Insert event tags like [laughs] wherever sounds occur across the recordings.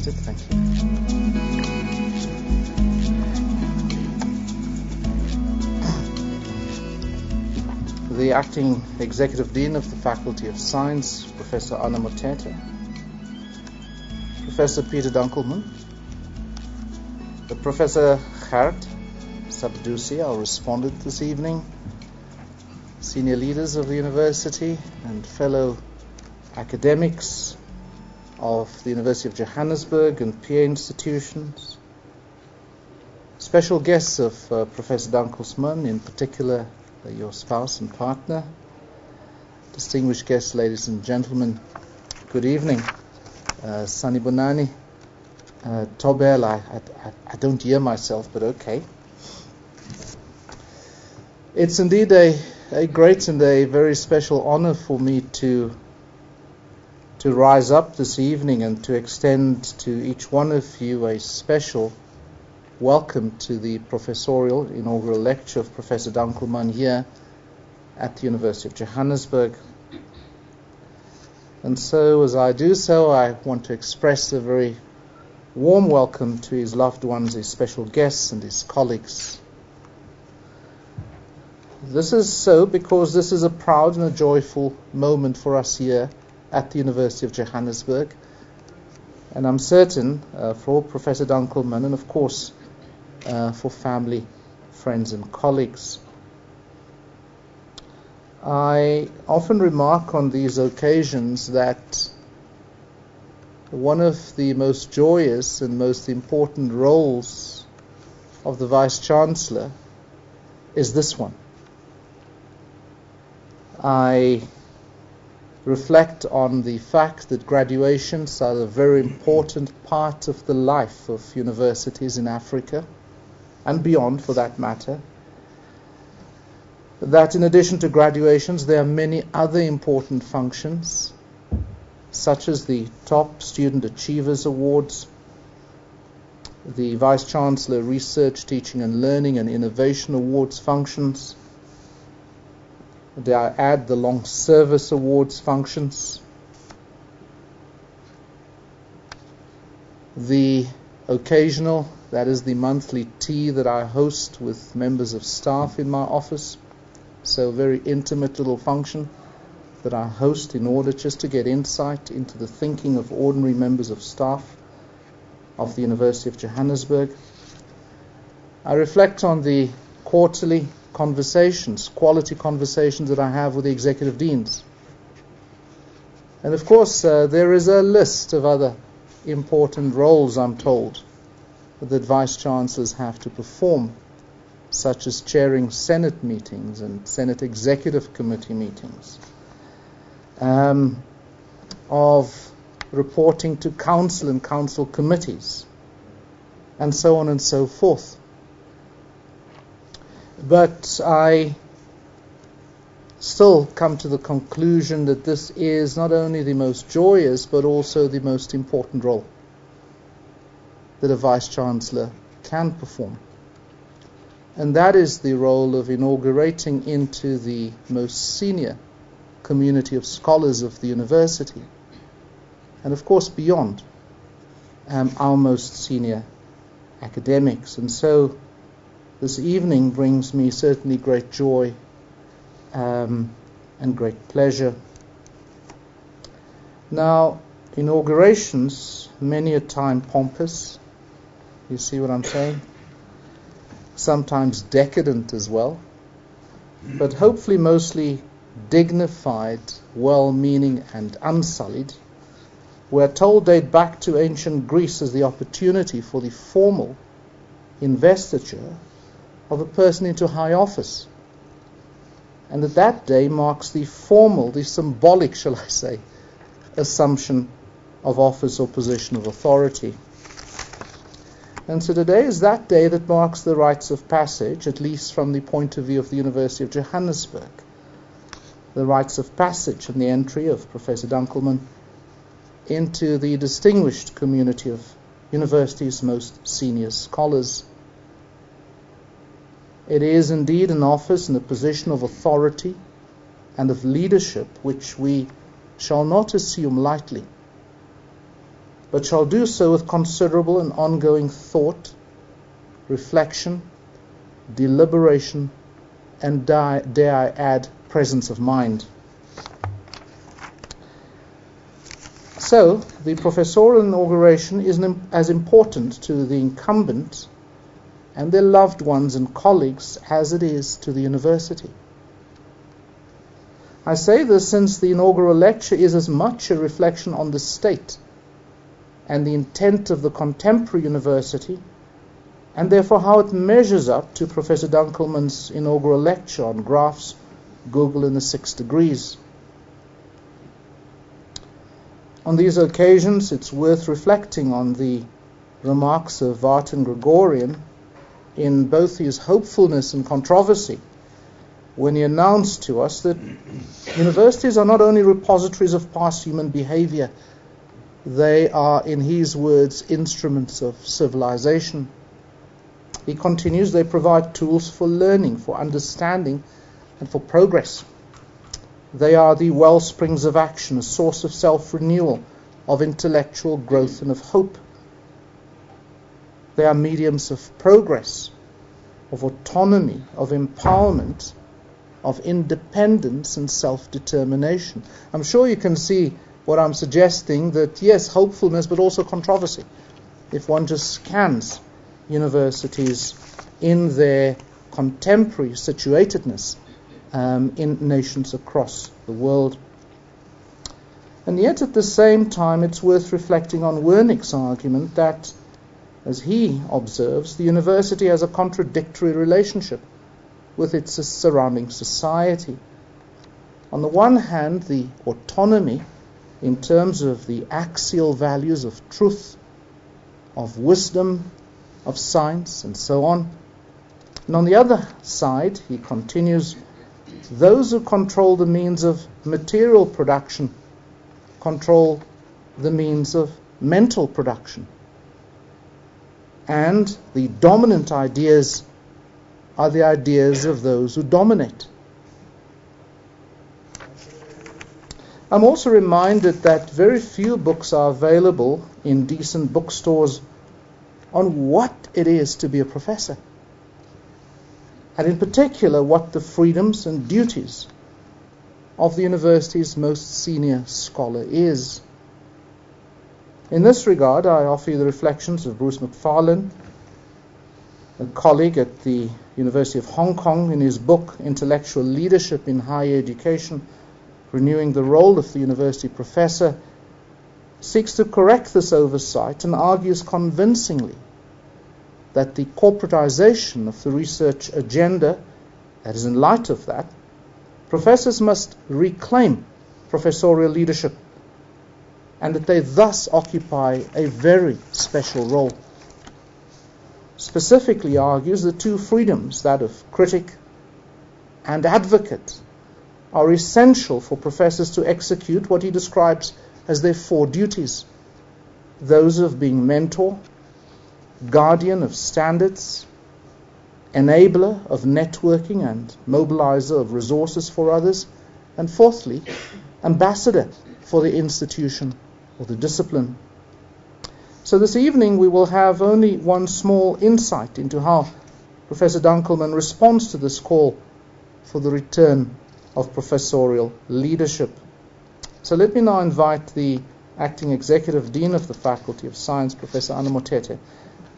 Seated. Thank you. The acting executive dean of the Faculty of Science, Professor Anna Motete, Professor Peter Dankelmann, the Professor Gert Sabdusi, our respondent this evening, senior leaders of the university and fellow academics of the University of Johannesburg and PA institutions, special guests of uh, Professor Dunkelsman, in particular uh, your spouse and partner, distinguished guests, ladies and gentlemen, good evening. Uh, Sani Bonani, uh, Tobel, I, I, I don't hear myself, but okay. It's indeed a, a great and a very special honor for me to to rise up this evening and to extend to each one of you a special welcome to the professorial inaugural lecture of Professor Dankelmann here at the University of Johannesburg. And so, as I do so, I want to express a very warm welcome to his loved ones, his special guests, and his colleagues. This is so because this is a proud and a joyful moment for us here at the University of Johannesburg. And I'm certain uh, for Professor Dankelmann and, of course, uh, for family, friends, and colleagues. I often remark on these occasions that one of the most joyous and most important roles of the Vice Chancellor is this one. I reflect on the fact that graduations are a very important part of the life of universities in Africa and beyond for that matter. That in addition to graduations, there are many other important functions, such as the Top Student Achievers Awards, the Vice Chancellor Research, Teaching and Learning and Innovation Awards functions. They add the Long Service Awards functions. The occasional that is the monthly tea that I host with members of staff in my office. So, a very intimate little function that I host in order just to get insight into the thinking of ordinary members of staff of the University of Johannesburg. I reflect on the quarterly conversations, quality conversations that I have with the executive deans. And of course, uh, there is a list of other important roles, I'm told, that vice chancellors have to perform, such as chairing Senate meetings and Senate Executive Committee meetings, um, of reporting to council and council committees, and so on and so forth. But I still come to the conclusion that this is not only the most joyous but also the most important role that a vice chancellor can perform. And that is the role of inaugurating into the most senior community of scholars of the university, and of course beyond um, our most senior academics. And so this evening brings me certainly great joy um, and great pleasure. Now, inaugurations, many a time pompous, you see what I'm saying? Sometimes decadent as well, but hopefully mostly dignified, well meaning, and unsullied. We're told date back to ancient Greece as the opportunity for the formal investiture of a person into high office. And that that day marks the formal, the symbolic, shall I say, assumption of office or position of authority. And so today is that day that marks the rites of passage, at least from the point of view of the University of Johannesburg. The rites of passage and the entry of Professor Dankelmann into the distinguished community of university's most senior scholars. It is indeed an office and a position of authority and of leadership which we shall not assume lightly. but shall do so with considerable and ongoing thought, reflection, deliberation, and dare I add, presence of mind. So, the professorial inauguration is as important to the incumbent and their loved ones and colleagues as it is to the university. I say this since the inaugural lecture is as much a reflection on the state and the intent of the contemporary university, and therefore how it measures up to Professor Dankelmann's inaugural lecture on graphs, Google and the six degrees. On these occasions, it's worth reflecting on the remarks of Vartan Gregorian in both his hopefulness and controversy when he announced to us that universities are not only repositories of past human behavior, they are, in his words, instruments of civilization. He continues, they provide tools for learning, for understanding, and for progress. They are the well springs of action, a source of self renewal, of intellectual growth, and of hope. They are mediums of progress, of autonomy, of empowerment, of independence and self determination. I'm sure you can see what I'm suggesting that, yes, hopefulness, but also controversy. If one just scans universities in their contemporary situatedness um, in nations across the world. And yet, at the same time, it's worth reflecting on Wernick's argument that, as he observes, the university has a contradictory relationship with its surrounding society. On the one hand, the autonomy in terms of the axial values of truth, of wisdom, of science, and so on. And on the other side, he continues, those who control the means of material production control the means of mental production. And the dominant ideas are the ideas of those who dominate. I'm also reminded that very few books are available in decent bookstores on what it is to be a professor, and in particular, what the freedoms and duties of the university's most senior scholar is. In this regard, I offer you the reflections of Bruce Macfarlane, a colleague at the University of Hong Kong, in his book Intellectual Leadership in Higher Education renewing the role of the university professor, seeks to correct this oversight and argues convincingly that the corporatization of the research agenda, that is, in light of that, professors must reclaim professorial leadership and that they thus occupy a very special role. Specifically argues the two freedoms, that of critic and advocate, are essential for professors to execute what he describes as their four duties those of being mentor, guardian of standards, enabler of networking and mobilizer of resources for others, and fourthly, ambassador for the institution or the discipline. So this evening we will have only one small insight into how Professor Dankelmann responds to this call for the return of professorial leadership. So let me now invite the acting executive dean of the Faculty of Science, Professor Anna Motete,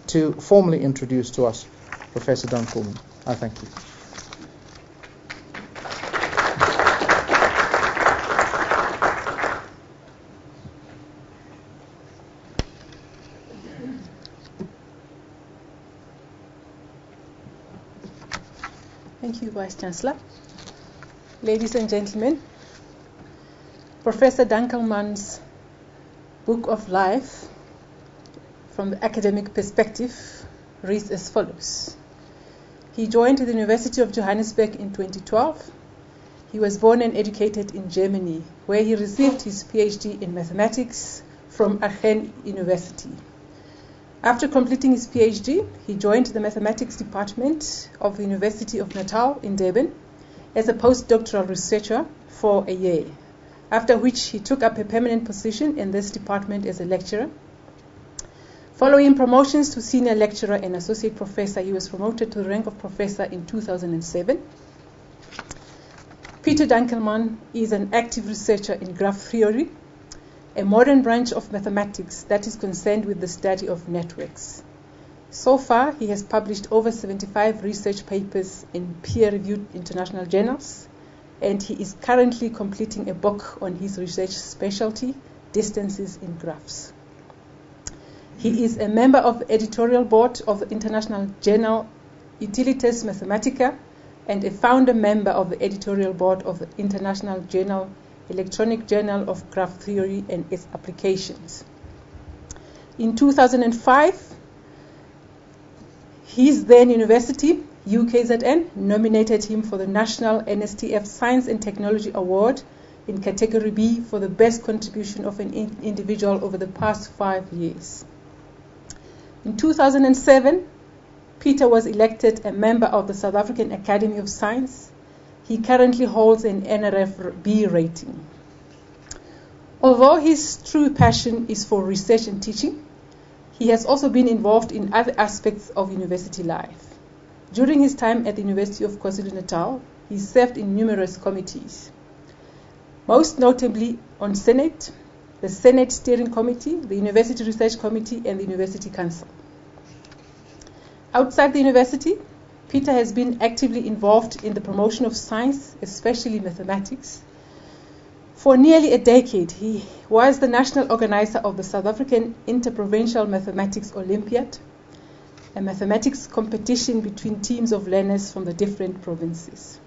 to formally introduce to us Professor Dankelmann. I thank you. Thank you, Vice Chancellor. Ladies and gentlemen, Professor Dankelmann's Book of Life from the academic perspective reads as follows. He joined the University of Johannesburg in 2012. He was born and educated in Germany, where he received his PhD in mathematics from Aachen University. After completing his PhD, he joined the mathematics department of the University of Natal in Durban as a postdoctoral researcher for a year, after which he took up a permanent position in this department as a lecturer. Following promotions to senior lecturer and associate professor, he was promoted to the rank of professor in 2007. Peter Dankelmann is an active researcher in graph theory, a modern branch of mathematics that is concerned with the study of networks. So far, he has published over 75 research papers in peer reviewed international journals, and he is currently completing a book on his research specialty, distances in graphs. He is a member of the editorial board of the international journal Utilitas Mathematica and a founder member of the editorial board of the international journal Electronic Journal of Graph Theory and its Applications. In 2005, his then university, UKZN, nominated him for the National NSTF Science and Technology Award in category B for the best contribution of an in- individual over the past five years. In 2007, Peter was elected a member of the South African Academy of Science. He currently holds an NRF B rating. Although his true passion is for research and teaching, he has also been involved in other aspects of university life. During his time at the University of KwaZulu-Natal, he served in numerous committees, most notably on Senate, the Senate Steering Committee, the University Research Committee, and the University Council. Outside the university, Peter has been actively involved in the promotion of science, especially mathematics. For nearly a decade, he was the national organizer of the South African Interprovincial Mathematics Olympiad, a mathematics competition between teams of learners from the different provinces.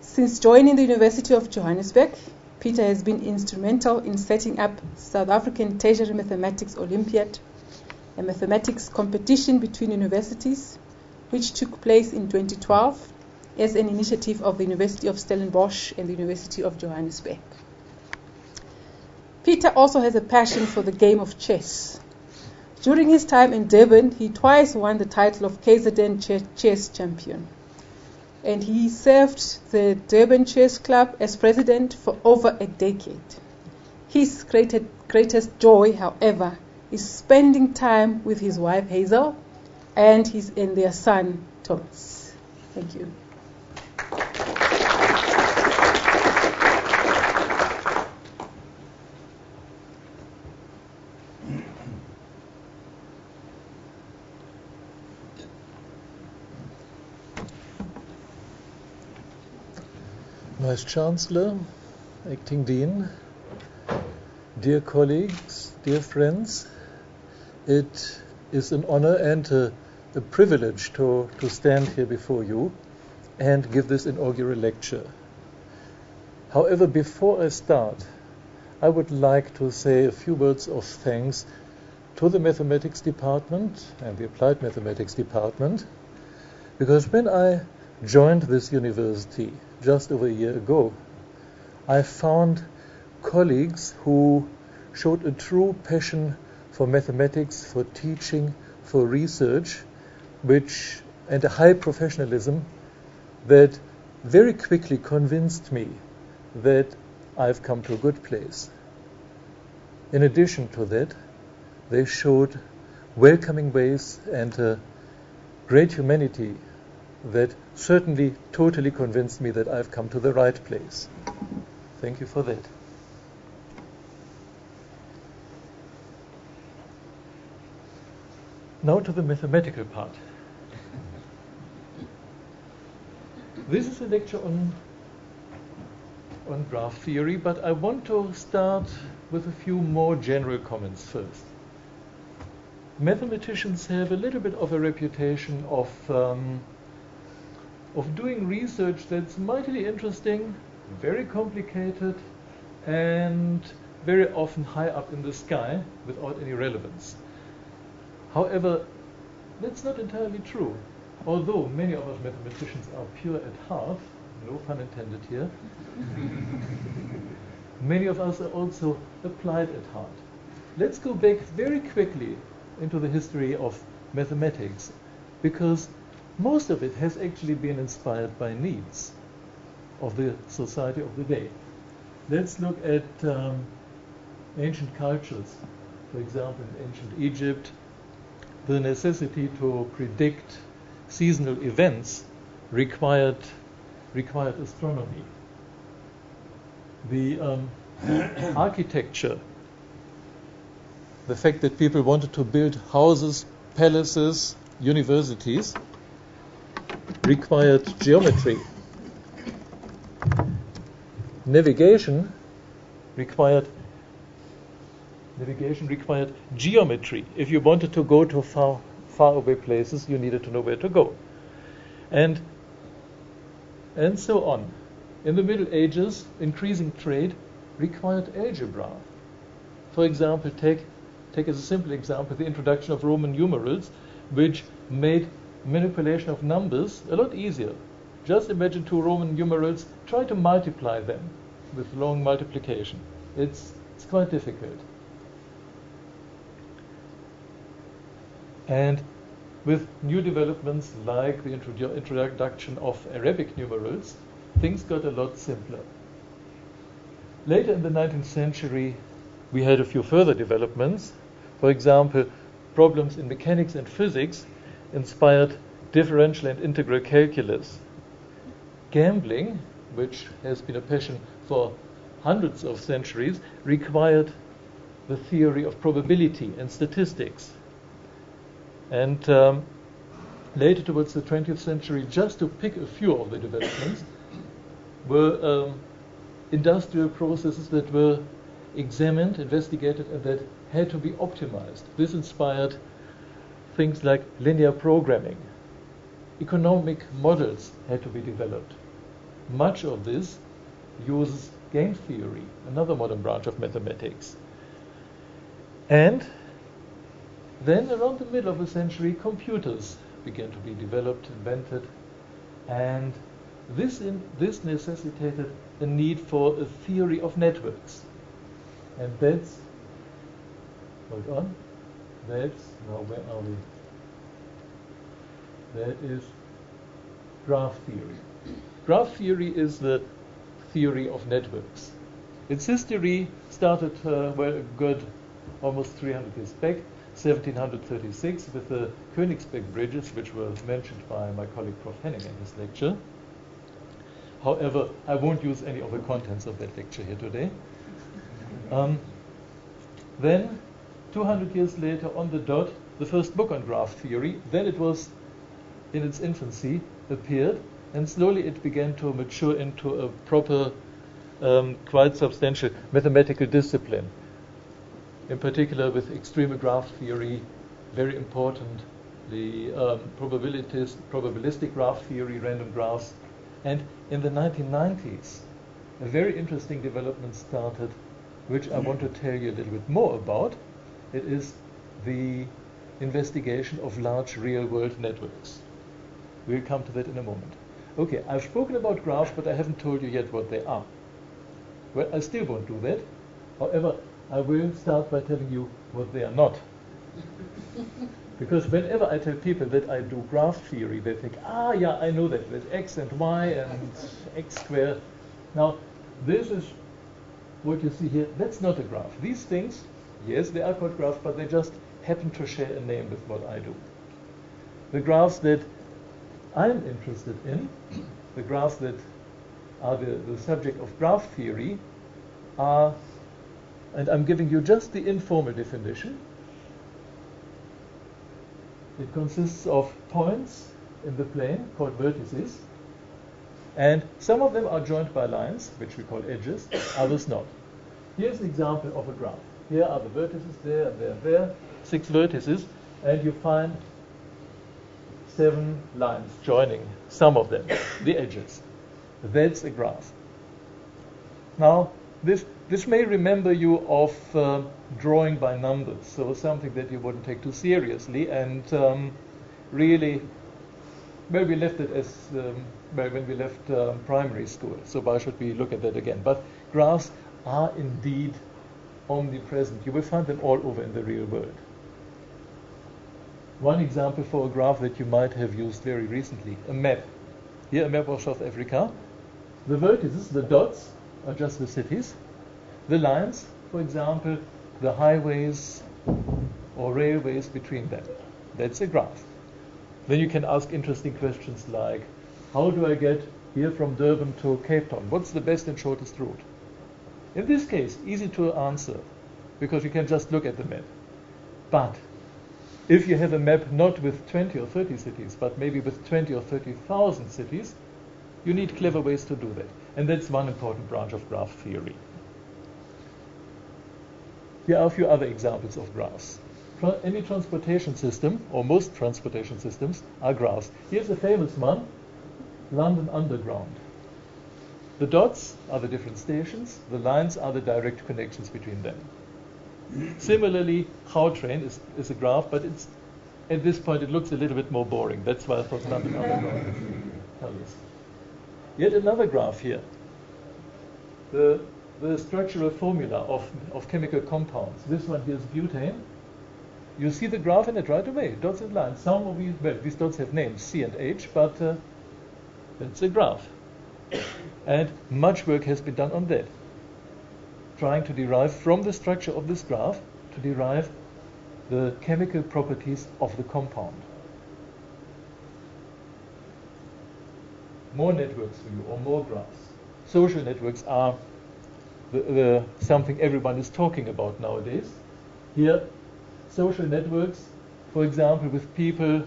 Since joining the University of Johannesburg, Peter has been instrumental in setting up South African Tertiary Mathematics Olympiad, a mathematics competition between universities, which took place in 2012 as an initiative of the University of Stellenbosch and the University of Johannesburg. Peter also has a passion for the game of chess. During his time in Durban, he twice won the title of KZN Chess Champion and he served the Durban Chess Club as president for over a decade. His greatest joy, however, is spending time with his wife Hazel and his and their son Thomas. Thank you. Vice Chancellor, Acting Dean, dear colleagues, dear friends, it is an honor and a, a privilege to, to stand here before you and give this inaugural lecture. However, before I start, I would like to say a few words of thanks to the mathematics department and the applied mathematics department because when I joined this university just over a year ago, I found colleagues who showed a true passion for mathematics, for teaching, for research, which and a high professionalism that very quickly convinced me that I've come to a good place. In addition to that, they showed welcoming ways and a great humanity that certainly totally convinced me that I've come to the right place. Thank you for that. Now to the mathematical part. This is a lecture on, on graph theory, but I want to start with a few more general comments first. Mathematicians have a little bit of a reputation of um, of doing research that's mightily interesting, very complicated, and very often high up in the sky without any relevance. However, that's not entirely true. Although many of us mathematicians are pure at heart, no pun intended here, [laughs] many of us are also applied at heart. Let's go back very quickly into the history of mathematics because most of it has actually been inspired by needs of the society of the day. Let's look at um, ancient cultures For example, in ancient Egypt, the necessity to predict seasonal events required, required astronomy. The um, [coughs] architecture, the fact that people wanted to build houses, palaces, universities, required geometry. Navigation required navigation required geometry. If you wanted to go to far far away places, you needed to know where to go. And and so on. In the Middle Ages, increasing trade required algebra. For example, take take as a simple example the introduction of Roman numerals, which made manipulation of numbers a lot easier. Just imagine two Roman numerals, try to multiply them with long multiplication. It's, it's quite difficult. And with new developments like the introdu- introduction of Arabic numerals, things got a lot simpler. Later in the 19th century, we had a few further developments. For example, problems in mechanics and physics inspired differential and integral calculus. Gambling, which has been a passion for hundreds of centuries, required the theory of probability and statistics. And um, later, towards the 20th century, just to pick a few of the developments, were um, industrial processes that were examined, investigated, and that had to be optimized. This inspired things like linear programming. Economic models had to be developed. Much of this uses game theory, another modern branch of mathematics. And then, around the middle of the century, computers began to be developed, invented, and this, in, this necessitated a need for a theory of networks. And that's, hold on, that's, now where are we? That is graph theory. Graph theory is the theory of networks. Its history started uh, well, good almost 300 years back, 1736, with the Königsberg bridges, which were mentioned by my colleague Prof. Henning in his lecture. However, I won't use any of the contents of that lecture here today. Um, then, 200 years later, on the dot, the first book on graph theory. Then it was in its infancy, appeared, and slowly it began to mature into a proper, um, quite substantial mathematical discipline. In particular, with extremal graph theory, very important, the um, probabilistic graph theory, random graphs, and in the 1990s, a very interesting development started, which I want to tell you a little bit more about. It is the investigation of large real-world networks. We'll come to that in a moment. Okay, I've spoken about graphs, but I haven't told you yet what they are. Well, I still won't do that. However, I will start by telling you what they are not. [laughs] because whenever I tell people that I do graph theory, they think, ah, yeah, I know that. There's x and y and x squared. Now, this is what you see here. That's not a graph. These things, yes, they are called graphs, but they just happen to share a name with what I do. The graphs that I'm interested in, the graphs that are the, the subject of graph theory, are, and I'm giving you just the informal definition. It consists of points in the plane called vertices, and some of them are joined by lines, which we call edges, others not. Here's an example of a graph. Here are the vertices there, there, there, six vertices, and you find seven lines joining some of them, the edges. That's a graph. Now, this, this may remember you of uh, drawing by numbers, so something that you wouldn't take too seriously, and um, really, well, we left it as um, when we left um, primary school, so why should we look at that again? But graphs are indeed omnipresent. You will find them all over in the real world. One example for a graph that you might have used very recently, a map. Here a map of South Africa. The vertices, the dots, are just the cities. The lines, for example, the highways, or railways between them. That's a graph. Then you can ask interesting questions like, how do I get here from Durban to Cape Town? What's the best and shortest route? In this case, easy to answer because you can just look at the map. But if you have a map not with 20 or 30 cities, but maybe with 20 or 30,000 cities, you need clever ways to do that. And that's one important branch of graph theory. Here are a few other examples of graphs. Any transportation system, or most transportation systems, are graphs. Here's a famous one, London Underground. The dots are the different stations, the lines are the direct connections between them. Similarly, Gautrain is, is a graph, but it's at this point it looks a little bit more boring. That's why I thought London Underground Yet another graph here. The, the structural formula of, of chemical compounds. This one here is butane. You see the graph in it right away, dots and lines. Some of these, well, these dots have names, C and H, but uh, it's a graph. And much work has been done on that trying to derive from the structure of this graph to derive the chemical properties of the compound. More networks for you, or more graphs. Social networks are the, the, something everyone is talking about nowadays. Here, social networks, for example, with people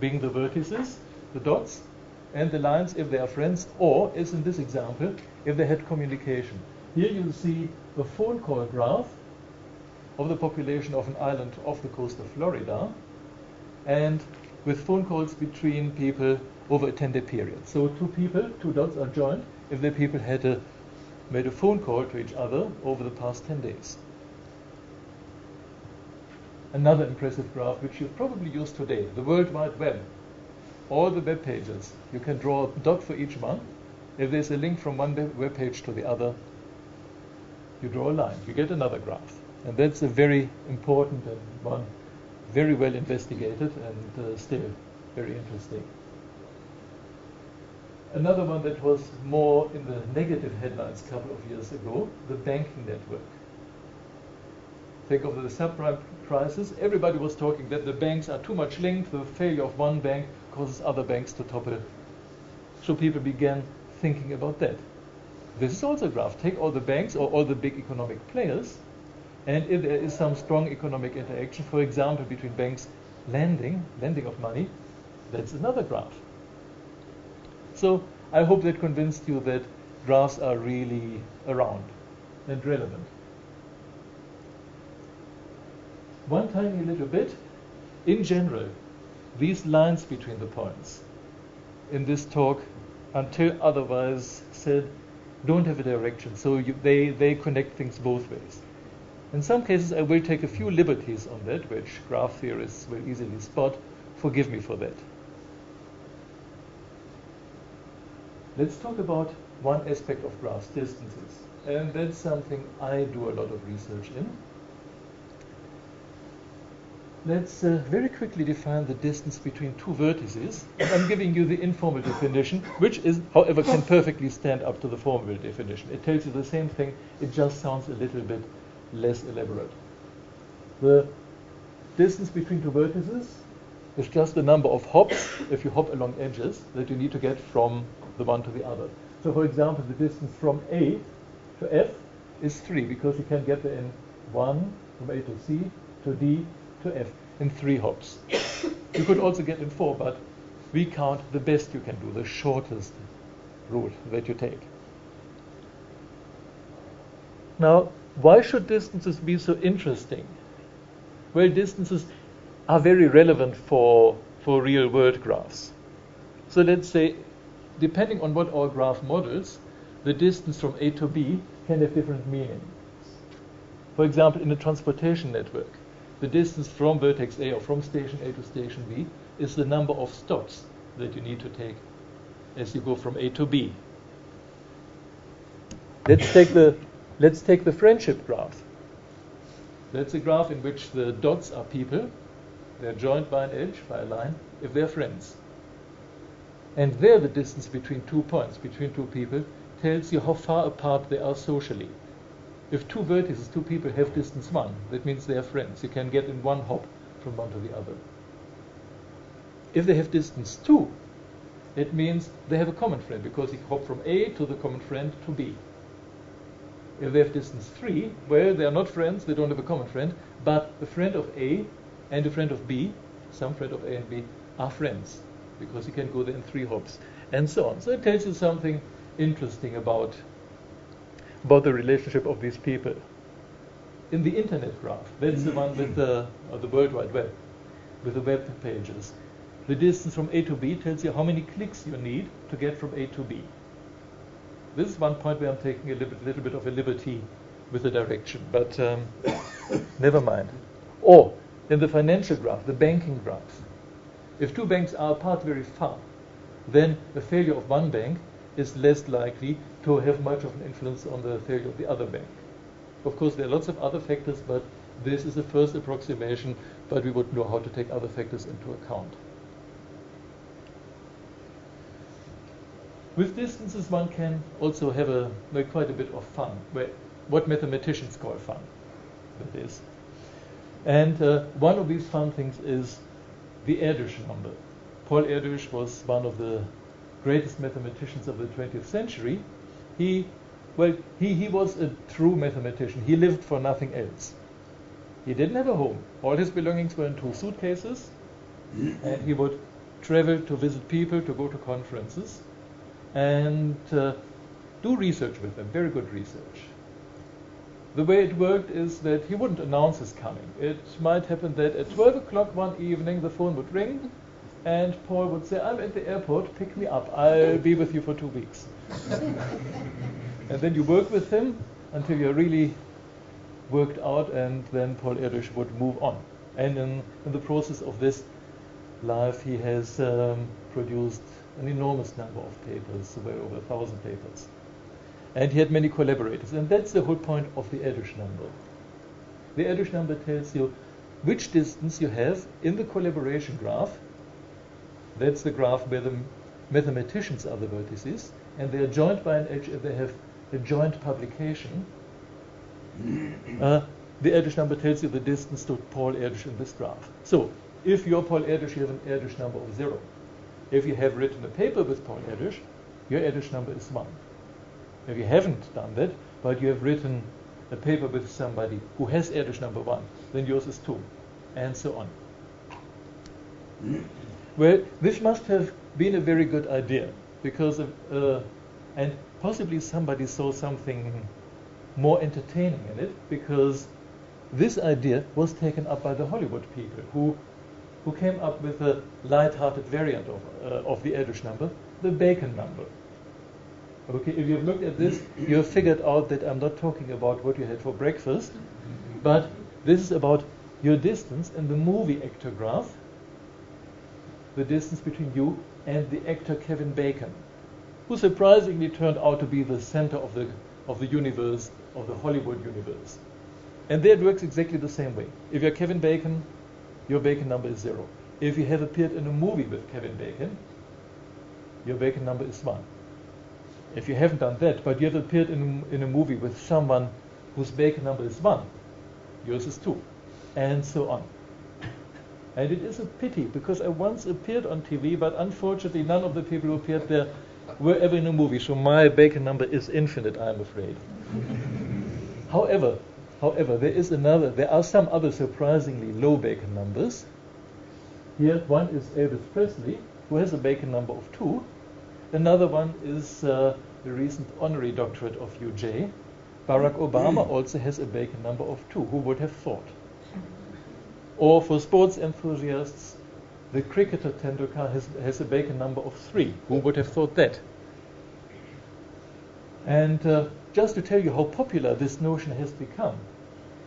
being the vertices, the dots, and the lines if they are friends, or, as in this example, if they had communication. Here you see the phone call graph of the population of an island off the coast of Florida and with phone calls between people over a 10 day period. So two people, two dots are joined if the people had a, made a phone call to each other over the past 10 days. Another impressive graph which you probably use today, the World Wide Web. All the web pages, you can draw a dot for each one. If there's a link from one web page to the other, you draw a line, you get another graph. And that's a very important and one very well investigated and uh, still very interesting. Another one that was more in the negative headlines a couple of years ago, the banking network. Think of the subprime crisis. Everybody was talking that the banks are too much linked, the failure of one bank causes other banks to topple. So people began thinking about that. This is also a graph. Take all the banks or all the big economic players, and if there is some strong economic interaction, for example, between banks lending, lending of money, that's another graph. So I hope that convinced you that graphs are really around and relevant. One tiny little bit, in general, these lines between the points in this talk, until otherwise said, don't have a direction. So you, they, they connect things both ways. In some cases, I will take a few liberties on that, which graph theorists will easily spot. Forgive me for that. Let's talk about one aspect of graphs, distances. And that's something I do a lot of research in. Let's uh, very quickly define the distance between two vertices. I'm giving you the informal definition, which is, however, can perfectly stand up to the formal definition. It tells you the same thing, it just sounds a little bit less elaborate. The distance between two vertices is just the number of hops, if you hop along edges, that you need to get from the one to the other. So, for example, the distance from A to F is 3, because you can get there in 1 from A to C to D to F in three hops. [coughs] you could also get in four, but we count the best you can do, the shortest route that you take. Now, why should distances be so interesting? Well, distances are very relevant for, for real world graphs. So let's say, depending on what our graph models, the distance from A to B can have different meanings. For example, in a transportation network, the distance from vertex A or from station A to station B is the number of stops that you need to take as you go from A to B. Let's take the let's take the friendship graph. That's a graph in which the dots are people. They're joined by an edge, by a line, if they're friends. And there the distance between two points, between two people, tells you how far apart they are socially. If two vertices, two people have distance 1, that means they are friends. You can get in one hop from one to the other. If they have distance 2, it means they have a common friend because you hop from A to the common friend to B. If they have distance 3, well, they are not friends, they don't have a common friend, but a friend of A and a friend of B, some friend of A and B, are friends because you can go there in three hops and so on. So it tells you something interesting about, about the relationship of these people. In the internet graph, that's the one with the, the World Wide Web, with the web pages. The distance from A to B tells you how many clicks you need to get from A to B. This is one point where I'm taking a little bit, little bit of a liberty with the direction, but um, [coughs] never mind. Or in the financial graph, the banking graph, if two banks are apart very far, then the failure of one bank is less likely to have much of an influence on the failure of the other bank. Of course, there are lots of other factors, but this is the first approximation, but we would know how to take other factors into account. With distances, one can also have a quite a bit of fun, what mathematicians call fun. That is, and uh, one of these fun things is the Erdős number. Paul Erdős was one of the greatest mathematicians of the 20th century. He, well, he, he was a true mathematician. He lived for nothing else. He didn't have a home. All his belongings were in two suitcases, and he would travel to visit people, to go to conferences, and uh, do research with them, very good research. The way it worked is that he wouldn't announce his coming. It might happen that at 12 o'clock one evening the phone would ring and Paul would say, I'm at the airport, pick me up. I'll be with you for two weeks. [laughs] and then you work with him until you're really worked out, and then Paul Erdős would move on. And in, in the process of this life, he has um, produced an enormous number of papers, over a thousand papers. And he had many collaborators. And that's the whole point of the Erdős number. The Erdős number tells you which distance you have in the collaboration graph. That's the graph where the mathematicians are the vertices, and they are joined by an edge if they have a joint publication. Uh, the Erdős number tells you the distance to Paul Erdős in this graph. So, if you're Paul Erdős, you have an Erdős number of zero. If you have written a paper with Paul Erdős, your Erdős number is one. If you haven't done that, but you have written a paper with somebody who has Erdős number one, then yours is two, and so on. Well, this must have been a very good idea because, of, uh, and possibly somebody saw something more entertaining in it because this idea was taken up by the Hollywood people who, who came up with a light-hearted variant of, uh, of the Erdős number, the Bacon number. Okay, if you've looked at this, you have figured out that I'm not talking about what you had for breakfast, but this is about your distance in the movie actor graph, the distance between you and the actor Kevin Bacon, who surprisingly turned out to be the center of the, of the universe, of the Hollywood universe. And there it works exactly the same way. If you're Kevin Bacon, your Bacon number is zero. If you have appeared in a movie with Kevin Bacon, your Bacon number is one. If you haven't done that, but you have appeared in, in a movie with someone whose Bacon number is 1, yours is 2, and so on. And it is a pity because I once appeared on TV, but unfortunately none of the people who appeared there were ever in a movie, so my Bacon number is infinite, I'm afraid. [laughs] however, however, there is another, there are some other surprisingly low Bacon numbers. Here, one is Elvis Presley, who has a Bacon number of 2, Another one is uh, the recent honorary doctorate of UJ. Barack Obama also has a Bacon number of two. Who would have thought? Or for sports enthusiasts, the cricketer Tendulkar has, has a Bacon number of three. Who would have thought that? And uh, just to tell you how popular this notion has become,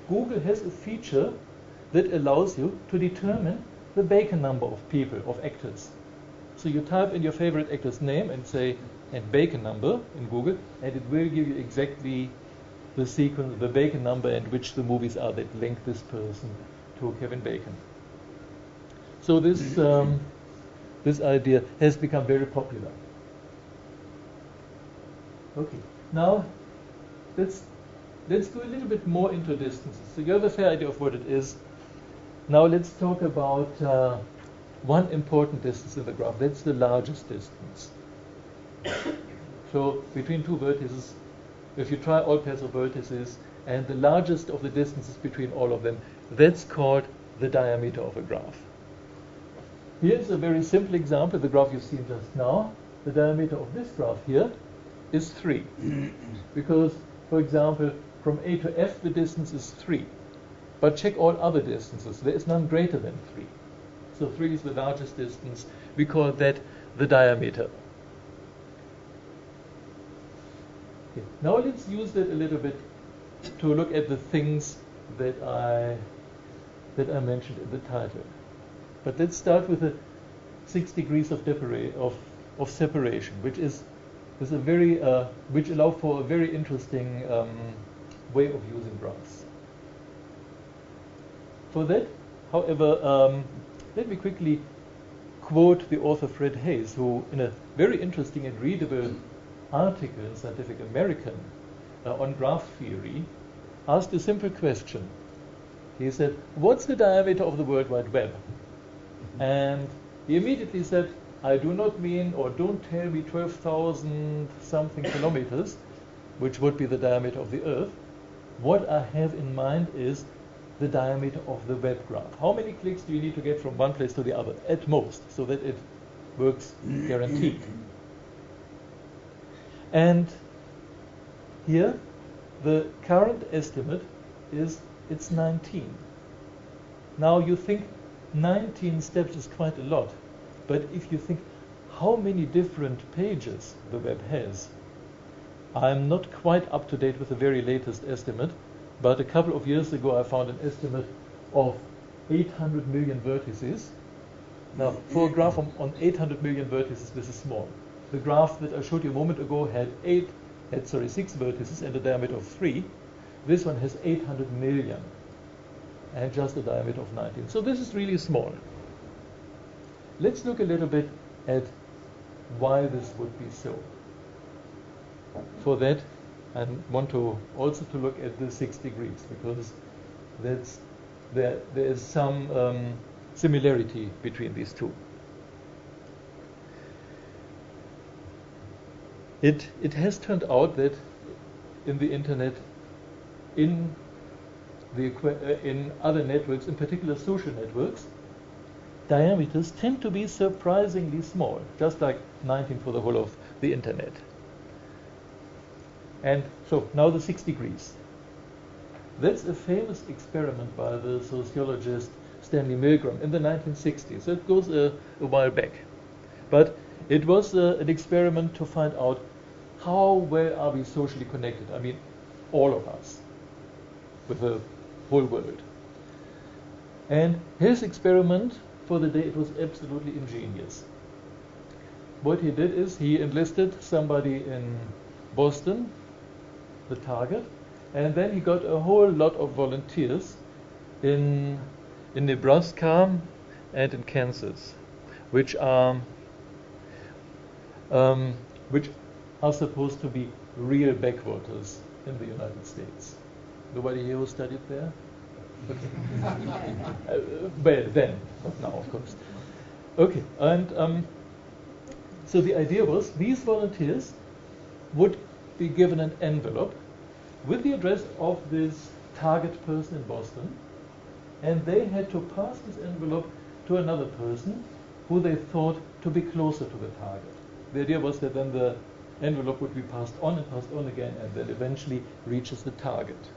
Google has a feature that allows you to determine the Bacon number of people, of actors. So you type in your favorite actor's name and say and Bacon number in Google, and it will give you exactly the sequence, the Bacon number, and which the movies are that link this person to Kevin Bacon. So this um, this idea has become very popular. Okay, now let's let's go a little bit more into distances. So you have a fair idea of what it is. Now let's talk about uh, one important distance in the graph. That's the largest distance. so between two vertices, if you try all pairs of vertices, and the largest of the distances between all of them, that's called the diameter of a graph. Here's a very simple example, the graph you've seen just now. The diameter of this graph here is 3. [coughs] because, for example, from A to F the distance is 3. But check all other distances. There is none greater than 3. So 3 is the largest distance. We call that the diameter. Okay. Now let's use that a little bit to look at the things that I that I mentioned in the title. But let's start with the six degrees of, of, of separation, which is, is a very uh, which allow for a very interesting um, way of using graphs. For that, however, um, let me quickly quote the author Fred Hayes, who, in a very interesting and readable article in Scientific American uh, on graph theory, asked a simple question. He said, What's the diameter of the World Wide Web? And he immediately said, I do not mean, or don't tell me 12,000 something kilometers, which would be the diameter of the Earth. What I have in mind is the diameter of the web graph. How many clicks do you need to get from one place to the other at most so that it works guaranteed? And here, the current estimate is it's 19. Now you think 19 steps is quite a lot, but if you think how many different pages the web has, I'm not quite up to date with the very latest estimate, but a couple of years ago I found an estimate of 800 million vertices. Now, for a graph on, on 800 million vertices, this is small. The graph that I showed you a moment ago had eight, had sorry, six vertices and a diameter of three. This one has 800 million and just a diameter of 19. So this is really small. Let's look a little bit at why this would be so. For that, I want to also to look at the six degrees because that's there there is some um, similarity between these two. It it has turned out that in the internet, in the uh, in other networks, in particular social networks, diameters tend to be surprisingly small, just like 19 for the whole of the internet. And so now the six degrees. That's a famous experiment by the sociologist Stanley Milgram in the 1960s. So it goes a, a while back. But it was uh, an experiment to find out how well are we socially connected. I mean, all of us, with the whole world. And his experiment for the day, it was absolutely ingenious. What he did is he enlisted somebody in Boston the target. And then he got a whole lot of volunteers in, in Nebraska and in Kansas, which are um, which are supposed to be real backwaters in the United States. Nobody here who studied there? Okay. [laughs] well, then, not now, of course. Okay, and um, so the idea was these volunteers would be given an envelope with the address of this target person in Boston, and they had to pass this envelope to another person who they thought to be closer to the target. The idea was that then the envelope would be passed on and passed on again, and then eventually reaches the target.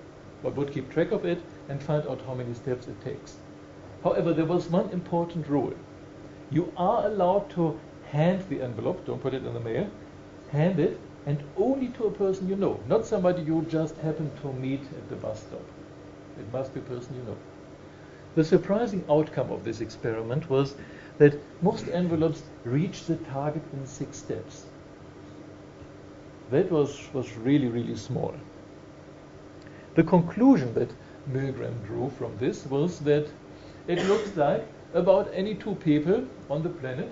But would keep track of it and find out how many steps it takes. However, there was one important rule. You are allowed to hand the envelope, don't put it in the mail, hand it and only to a person you know, not somebody you just happen to meet at the bus stop. It must be a person you know. The surprising outcome of this experiment was that most envelopes reached the target in six steps. That was, was really, really small. The conclusion that Milgram drew from this was that it looks like about any two people on the planet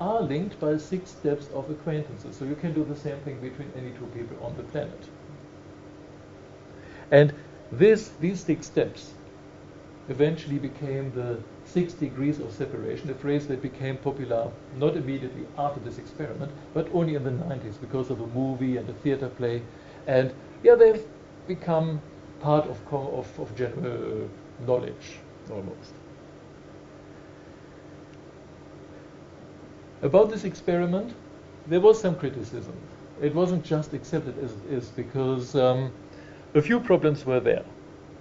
are linked by six steps of acquaintances. So you can do the same thing between any two people on the planet. And this, these six steps eventually became the six degrees of separation, a phrase that became popular not immediately after this experiment, but only in the 90s because of a movie and a theater play. And yeah, they've become part of, of, of general knowledge almost. About this experiment, there was some criticism. It wasn't just accepted as it is because um, a few problems were there.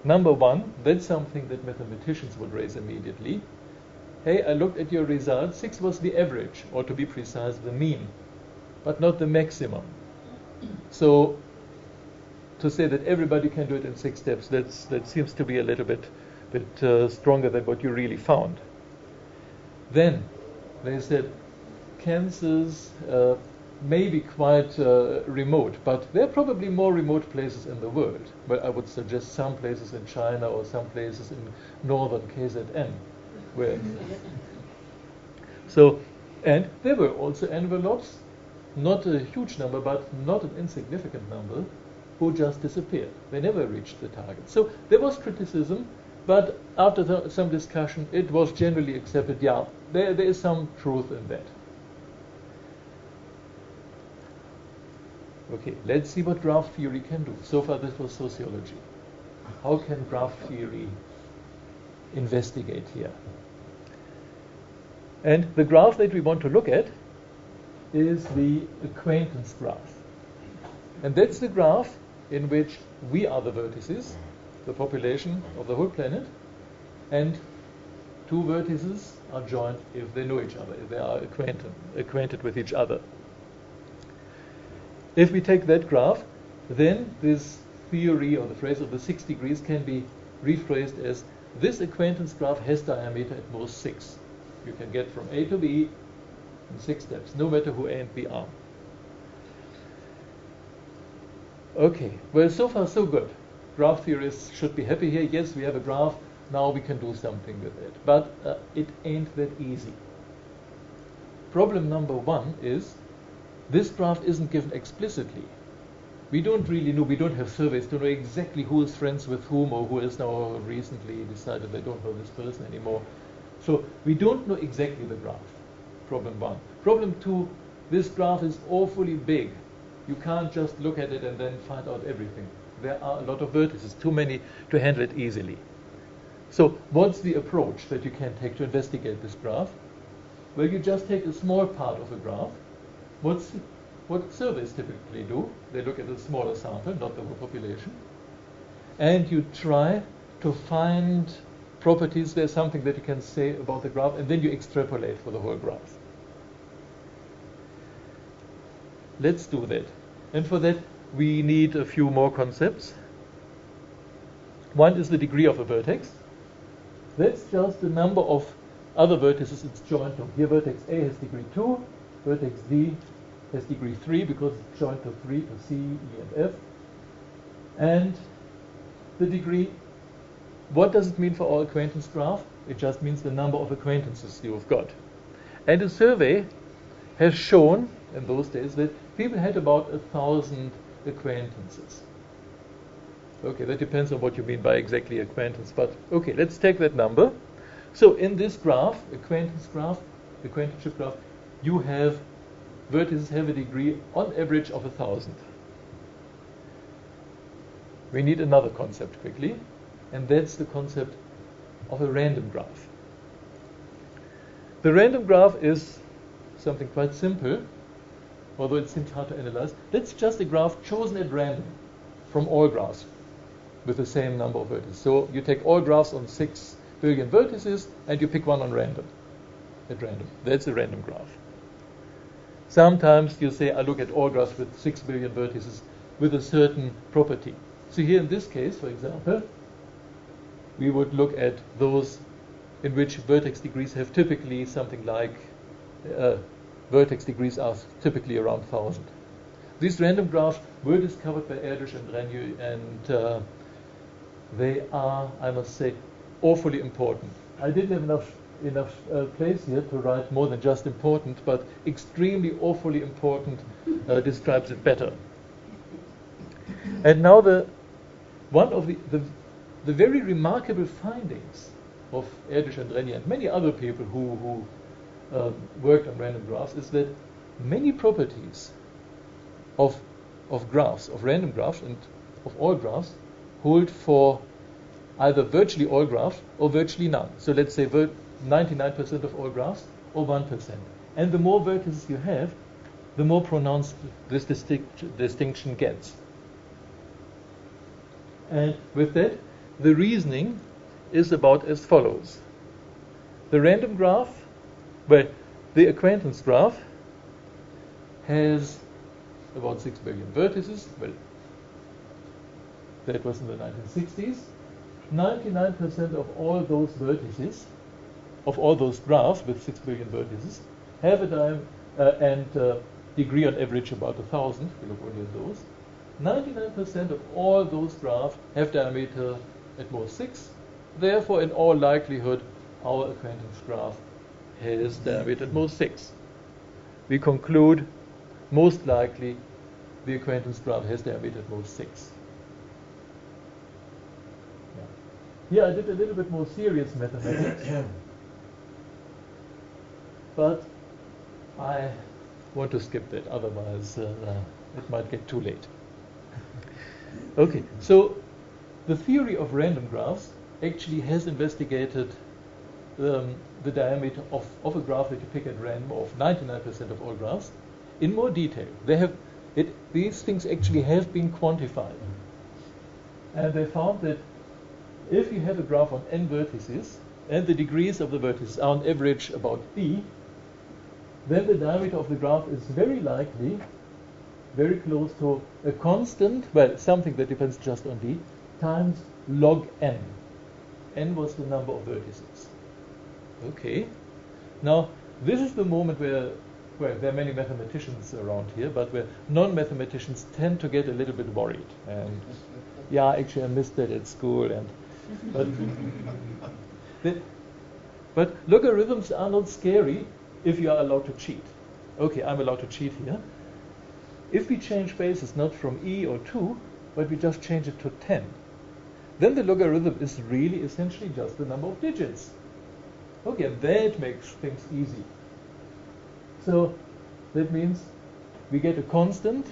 Number one, that's something that mathematicians would raise immediately. Hey, I looked at your results. Six was the average, or to be precise, the mean, but not the maximum. So to say that everybody can do it in six steps, that's, that seems to be a little bit, bit uh, stronger than what you really found. Then they said Kansas uh, may be quite uh, remote, but there are probably more remote places in the world. But I would suggest some places in China or some places in northern KZN. Where [laughs] so, and there were also envelopes, not a huge number, but not an insignificant number, who just disappeared. They never reached the target. So there was criticism, but after the, some discussion, it was generally accepted. Yeah, there, there is some truth in that. Okay, let's see what graph theory can do. So far, this was sociology. How can graph theory investigate here? And the graph that we want to look at is the acquaintance graph. And that's the graph in which we are the vertices, the population of the whole planet, and two vertices are joined if they know each other, if they are acquainted, acquainted with each other. If we take that graph, then this theory or the phrase of the six degrees can be rephrased as this acquaintance graph has diameter at most six. You can get from A to B in six steps, no matter who A and B are. Okay, well, so far so good. Graph theorists should be happy here. Yes, we have a graph. Now we can do something with it. But uh, it ain't that easy. Problem number one is this graph isn't given explicitly. We don't really know, we don't have surveys to know exactly who is friends with whom or who has now recently decided they don't know this person anymore. So we don't know exactly the graph. Problem one. Problem two, this graph is awfully big. You can't just look at it and then find out everything. There are a lot of vertices, too many to handle it easily. So what's the approach that you can take to investigate this graph? Well, you just take a small part of a graph What's, what surveys typically do, they look at a smaller sample, not the whole population, and you try to find properties, there's something that you can say about the graph, and then you extrapolate for the whole graph. Let's do that. And for that, we need a few more concepts. One is the degree of a vertex. That's just the number of other vertices it's joined to. Here vertex A has degree 2, vertex D has degree 3 because it's joined to 3 to C, E, and F. And the degree, what does it mean for our acquaintance graph? It just means the number of acquaintances you've got. And a survey has shown in those days that people had about a thousand acquaintances. Okay, that depends on what you mean by exactly acquaintance, but okay, let's take that number. So in this graph, acquaintance graph, acquaintanceship graph, you have vertices have a degree on average of a thousand. We need another concept quickly, and that's the concept of a random graph. The random graph is something quite simple, although it seems hard to analyze. That's just a graph chosen at random from all graphs with the same number of vertices. So you take all graphs on 6 billion vertices and you pick one on random, at random. That's a random graph. Sometimes you say, I look at all graphs with 6 billion vertices with a certain property. So here in this case, for example, we would look at those in which vertex degrees have typically something like uh, vertex degrees are typically around 1000. These random graphs were discovered by Erdős and Renyi, and uh, they are, I must say, awfully important. I didn't have enough enough uh, place here to write more than just important, but extremely awfully important uh, describes it better. And now the one of the, the, the very remarkable findings of Erdős and Renyi and many other people who, who um, worked on random graphs is that many properties of, of graphs, of random graphs and of all graphs, hold for either virtually all graphs or virtually none. So let's say 99% of all graphs or 1%. And the more vertices you have, the more pronounced this distinct, distinction gets. And with that, the reasoning is about as follows. The random graph, well, the acquaintance graph has about 6 billion vertices. Well, that was in the 1960s. 99% of all those vertices, of all those graphs with 6 billion vertices, have a diameter uh, and uh, degree on average about 1,000. We look only at those. 99% of all those graphs have diameter at most 6. Therefore, in all likelihood, our acquaintance graph has diameter at most 6. We conclude most likely the acquaintance graph has diameter at most 6. Yeah. Here I did a little bit more serious mathematics, [clears throat] but I want to skip that, otherwise uh, it might get too late. [laughs] okay, so the theory of random graphs actually has investigated um, the diameter of, of a graph that you pick at random of 99% of all graphs in more detail. They have it, these things actually have been quantified. And they found that if you have a graph on n vertices, and the degrees of the vertices are on average about b, then the diameter of the graph is very likely very close to a constant, well, something that depends just on d, times log n. n was the number of vertices. Okay. Now, this is the moment where, well, there are many mathematicians around here, but where non-mathematicians tend to get a little bit worried. And yeah, actually, I missed that at school, and but, [laughs] the, but logarithms are not scary if you are allowed to cheat. Okay, I'm allowed to cheat here. If we change bases not from e or 2, but we just change it to 10, then the logarithm is really essentially just the number of digits. Okay, that makes things easy. So that means we get a constant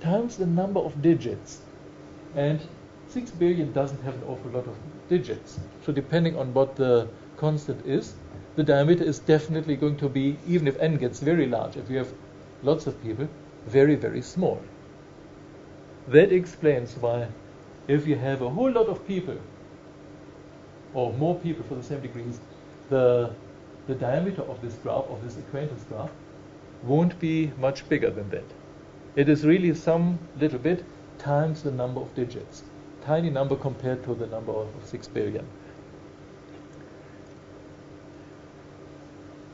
times the number of digits. And 6 billion doesn't have an awful lot of digits. So depending on what the constant is, the diameter is definitely going to be, even if n gets very large, if you have lots of people, very, very small. That explains why if you have a whole lot of people, or more people for the same degrees, the, the diameter of this graph, of this acquaintance graph, won't be much bigger than that. It is really some little bit times the number of digits. Tiny number compared to the number of 6 billion.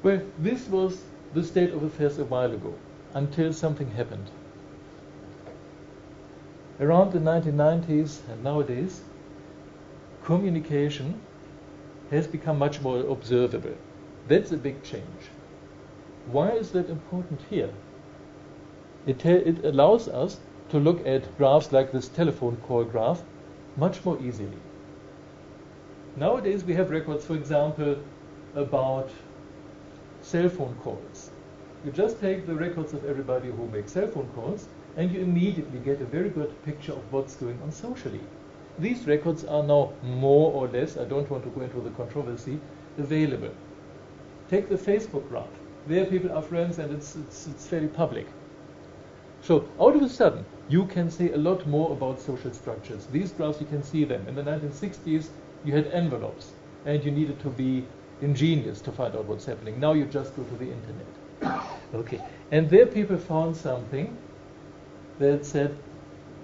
Well, this was the state of affairs a while ago, until something happened. Around the 1990s and nowadays, communication has become much more observable. That's a big change. Why is that important here? It, it allows us to look at graphs like this telephone call graph much more easily. Nowadays we have records, for example, about cell phone calls. You just take the records of everybody who makes cell phone calls and you immediately get a very good picture of what's going on socially. These records are now more or less, I don't want to go into the controversy, available. Take the Facebook graph. There people are friends and it's, it's, it's fairly public. So out of a sudden, you can say a lot more about social structures. These graphs, you can see them. In the 1960s, you had envelopes and you needed to be ingenious to find out what's happening. Now you just go to the internet. [coughs] Okay. And there people found something that said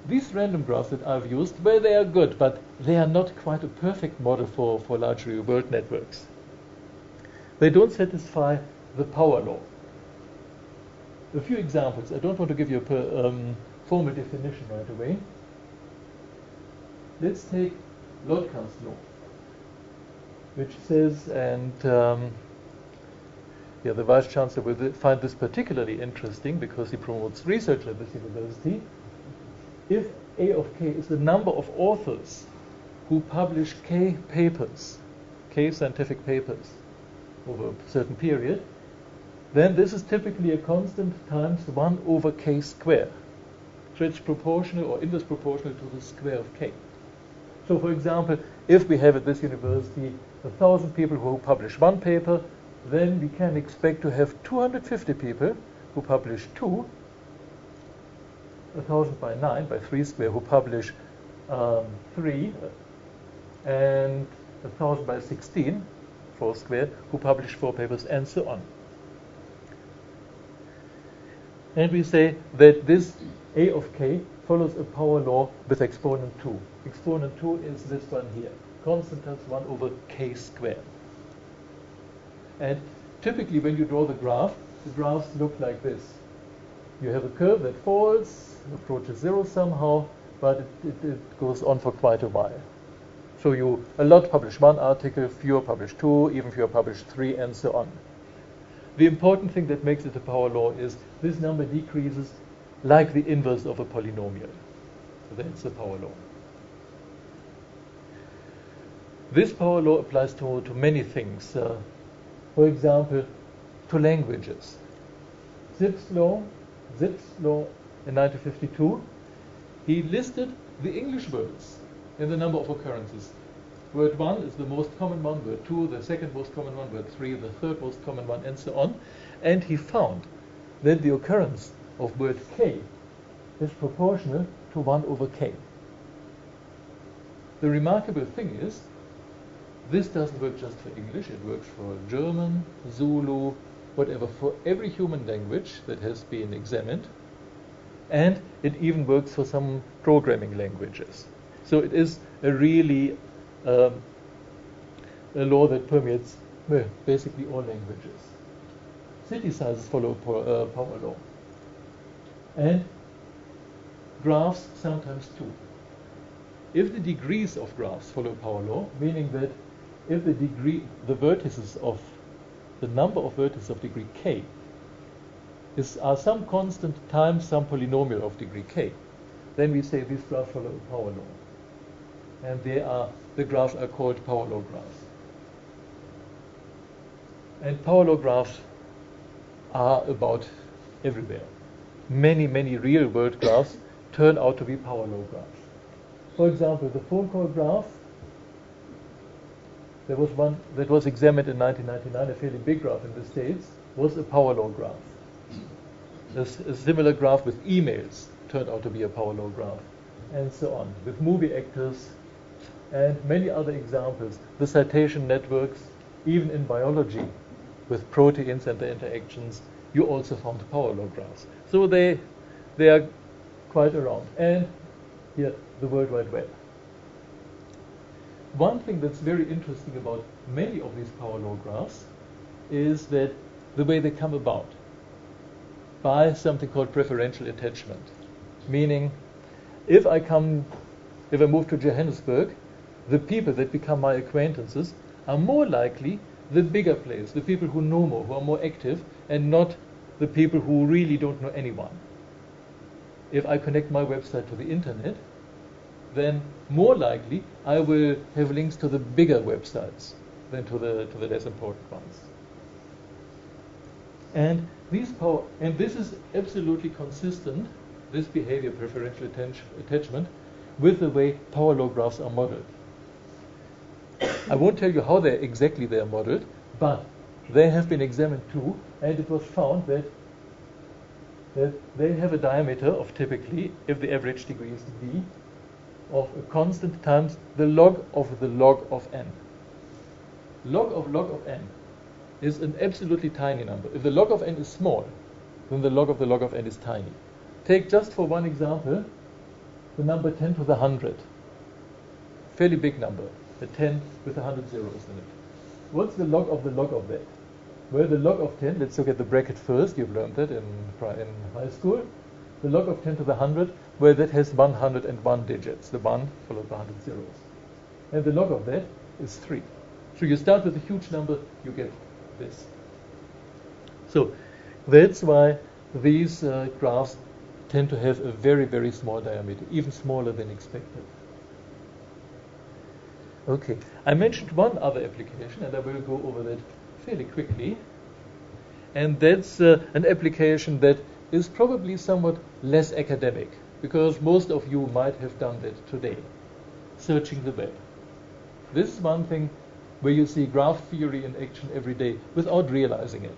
these random graphs that I've used, well, they are good, but they are not quite a perfect model for, for large real world networks. They don't satisfy the power law. A few examples. I don't want to give you a per, um, formal definition right away. Let's take Lotka's law, which says, and um, yeah, the Vice Chancellor will find this particularly interesting because he promotes research at this university if A of k is the number of authors who publish k papers, k scientific papers over a certain period, then this is typically a constant times 1 over k square. So it's proportional or inverse proportional to the square of k. So for example, if we have at this university a thousand people who publish one paper, then we can expect to have 250 people who publish two, a thousand by nine, by three square, who publish um, three, and a thousand by 16, four square, who publish four papers, and so on. And we say that this A of k follows a power law with exponent 2. Exponent 2 is this one here, constant times 1 over k squared. And typically when you draw the graph, the graphs look like this. You have a curve that falls, approaches zero somehow, but it, it, it goes on for quite a while. So you a lot publish one article, fewer publish two, even fewer publish three, and so on. The important thing that makes it a power law is this number decreases like the inverse of a polynomial. So that's the power law. This power law applies to, to many things. Uh, for example, to languages. Zipf's law, Zipf's law in 1952, he listed the English words in the number of occurrences. Word 1 is the most common one, word 2 the second most common one, word 3 the third most common one, and so on. And he found that the occurrence of word k is proportional to 1 over k. The remarkable thing is, this doesn't work just for English, it works for German, Zulu, whatever, for every human language that has been examined, and it even works for some programming languages. So it is a really um, a law that permeates well, basically all languages. City sizes follow uh, power law. And graphs sometimes too. If the degrees of graphs follow power law, meaning that if the degree, the vertices of the number of vertices of degree k is are some constant times some polynomial of degree k, then we say these graphs follow power law. And they are the graphs are called power law graphs. And power law graphs are about everywhere. Many, many real world graphs turn out to be power law graphs. For example, the phone call graph, there was one that was examined in 1999, a fairly big graph in the States, was a power law graph. A, a similar graph with emails turned out to be a power law graph, and so on, with movie actors and many other examples. The citation networks, even in biology, with proteins and their interactions, you also found power law graphs. So they, they are quite around. And here, the World Wide Web. One thing that's very interesting about many of these power law graphs is that the way they come about by something called preferential attachment. Meaning, if I come, if I move to Johannesburg, the people that become my acquaintances are more likely the bigger players, the people who know more, who are more active, and not the people who really don't know anyone. If I connect my website to the internet, then more likely I will have links to the bigger websites than to the to the less important ones. And these power and this is absolutely consistent, this behavior preferential attachment, with the way power law graphs are modeled. I won't tell you how they exactly they are modeled, but they have been examined too, and it was found that that they have a diameter of typically, if the average degree is d, of a constant times the log of the log of n. Log of log of n is an absolutely tiny number. If the log of n is small, then the log of the log of n is tiny. Take just for one example the number 10 to the 100. Fairly big number a 10 with 100 zeros in it. What's the log of the log of that? Well, the log of 10, let's look at the bracket first, you've learned that in, in high school. The log of 10 to the 100, where that has 101 digits, the 1 followed by 100 zeros. And the log of that is 3. So you start with a huge number, you get this. So that's why these uh, graphs tend to have a very, very small diameter, even smaller than expected. Okay, I mentioned one other application, and I will go over that fairly quickly. And that's uh, an application that is probably somewhat less academic, because most of you might have done that today, searching the web. This is one thing where you see graph theory in action every day without realizing it.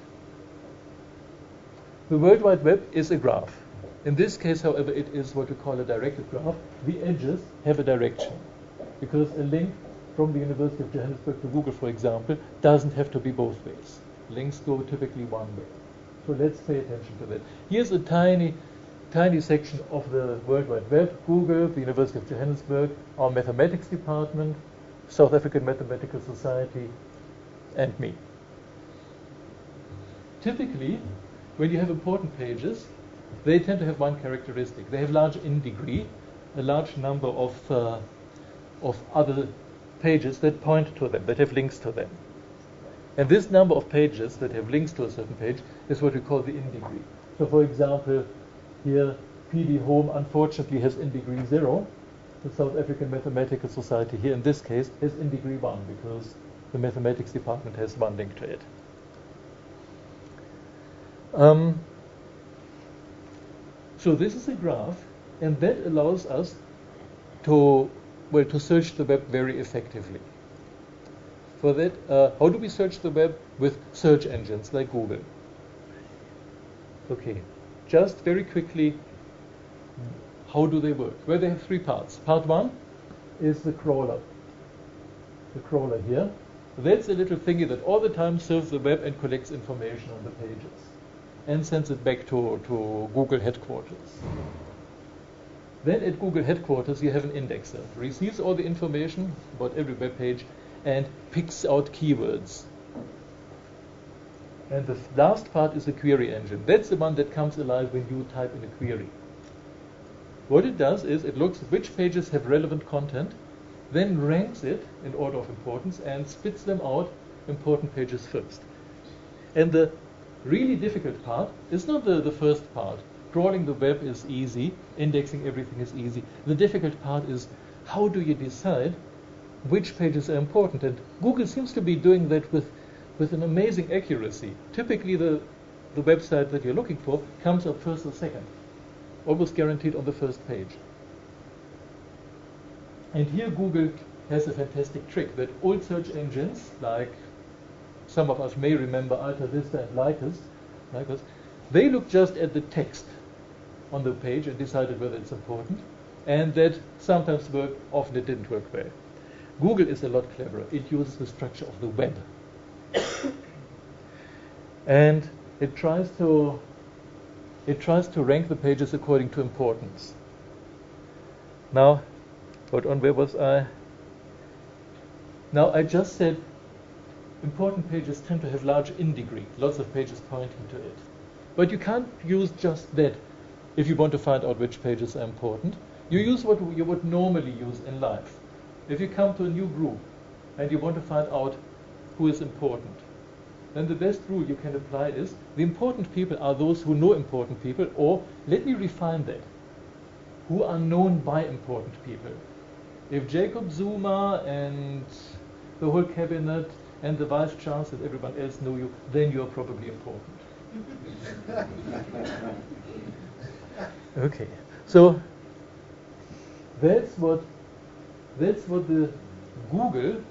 The World Wide Web is a graph. In this case, however, it is what we call a directed graph. The edges have a direction because a link from the University of Johannesburg to Google, for example, doesn't have to be both ways. Links go typically one way. So let's pay attention to that. Here's a tiny, tiny section of the World Wide Web, Google, the University of Johannesburg, our mathematics department, South African Mathematical Society, and me. Typically, when you have important pages, they tend to have one characteristic. They have large in degree, a large number of, uh, of other pages that point to them, that have links to them. And this number of pages that have links to a certain page is what we call the in degree. So, for example, here PD Home unfortunately has in degree zero. The South African Mathematical Society here in this case has in degree one because the mathematics department has one link to it. Um, so this is a graph, and that allows us to well to search the web very effectively. For that, uh, how do we search the web with search engines like Google? Okay, just very quickly, how do they work? Well, they have three parts. Part one is the crawler. The crawler here. That's a little thingy that all the time surfs the web and collects information on the pages and sends it back to, to Google headquarters. Then at Google headquarters, you have an indexer, receives all the information about every web page and picks out keywords. And the last part is the query engine. That's the one that comes alive when you type in a query. What it does is it looks at which pages have relevant content, then ranks it in order of importance and spits them out important pages first. And the really difficult part is not the, the first part. Crawling the web is easy, indexing everything is easy. The difficult part is how do you decide which pages are important? And Google seems to be doing that with, with an amazing accuracy. Typically, the, the website that you're looking for comes up first or second, almost guaranteed on the first page. And here Google has a fantastic trick that old search engines like some of us may remember Alta Vista and Lycos, Lycos, they looked just at the text on the page and decided whether it's important, and that sometimes worked, often it didn't work well. Google is a lot cleverer. It uses the structure of the web. And it tries to it tries to rank the pages according to importance. Now, what on where was I? Now I just said important pages tend to have large in degree, lots of pages pointing to it. But you can't use just that if you want to find out which pages are important. You use what you would normally use in life. If you come to a new group and you want to find out who is important, then the best rule you can apply is the important people are those who know important people, or let me refine that, who are known by important people. If Jacob Zuma and the whole cabinet and the vice chancellor and everyone else know you, then you're probably important. [laughs] okay, so that's what that's what the Google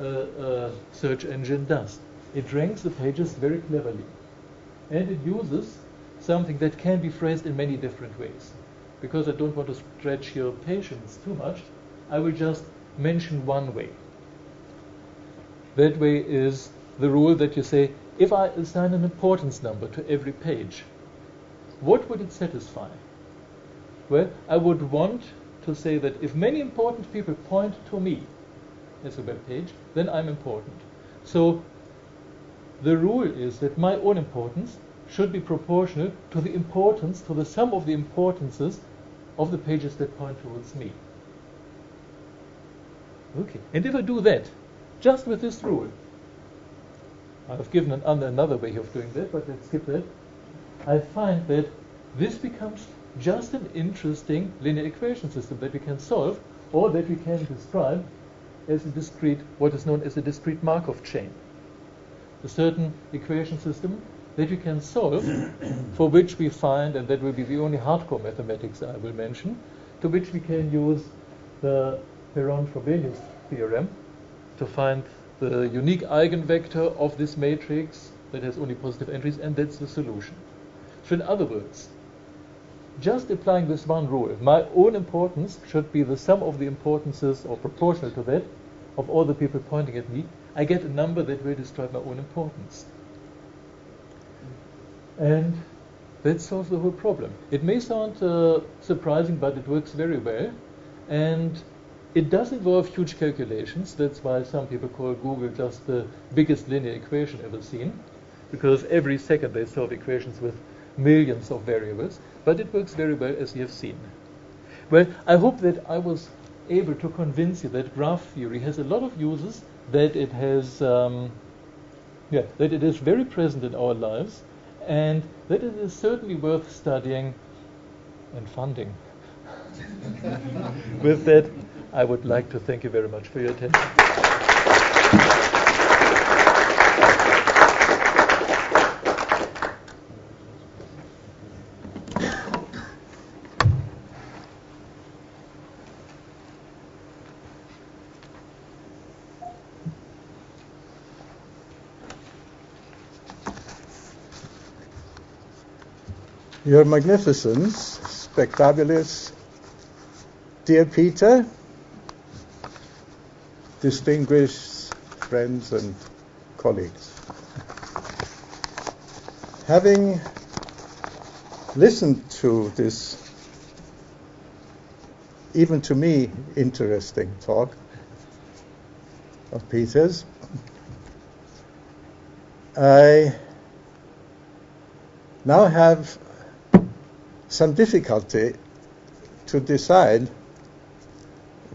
uh, search engine does. It ranks the pages very cleverly, and it uses something that can be phrased in many different ways. Because I don't want to stretch your patience too much, I will just mention one way. That way is the rule that you say, if I assign an importance number to every page, what would it satisfy? Well, I would want to say that if many important people point to me as a web page, then I'm important. So the rule is that my own importance should be proportional to the importance, to the sum of the importances of the pages that point towards me. Okay, and if I do that, just with this rule. I've given an, another way of doing that, but let's skip that. I find that this becomes just an interesting linear equation system that we can solve or that we can describe as a discrete, what is known as a discrete Markov chain. A certain equation system that we can solve, [coughs] for which we find, and that will be the only hardcore mathematics I will mention, to which we can use the Perron-Frobenius theorem to find the unique eigenvector of this matrix that has only positive entries, and that's the solution. So in other words, just applying this one rule, my own importance should be the sum of the importances, or proportional to that, of all the people pointing at me, I get a number that will describe my own importance. And that solves the whole problem. It may sound uh, surprising, but it works very well. And it does involve huge calculations. That's why some people call Google just the biggest linear equation ever seen, because every second they solve equations with millions of variables. But it works very well, as you have seen. Well, I hope that I was able to convince you that graph theory has a lot of uses, that it has, um, yeah, that it is very present in our lives, and that it is certainly worth studying and funding. [laughs] With that, I would like to thank you very much for your attention. Your Magnificence, Spectabilis, dear Peter, distinguished friends and colleagues. Having listened to this, even to me, interesting talk of Peter's, I now have some difficulty to decide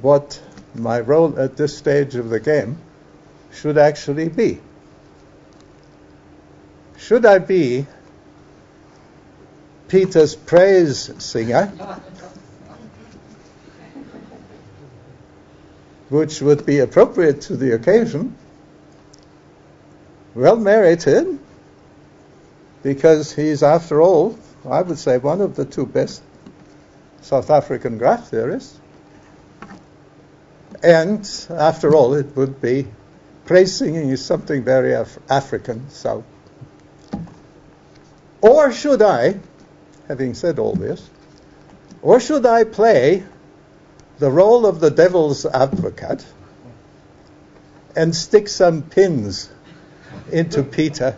what my role at this stage of the game should actually be. Should I be Peter's praise singer, which would be appropriate to the occasion, well merited, because he's, after all, I would say one of the two best South African graph theorists. And after all, it would be praise singing is something very Af- African. So, or should I, having said all this, or should I play the role of the devil's advocate and stick some pins into Peter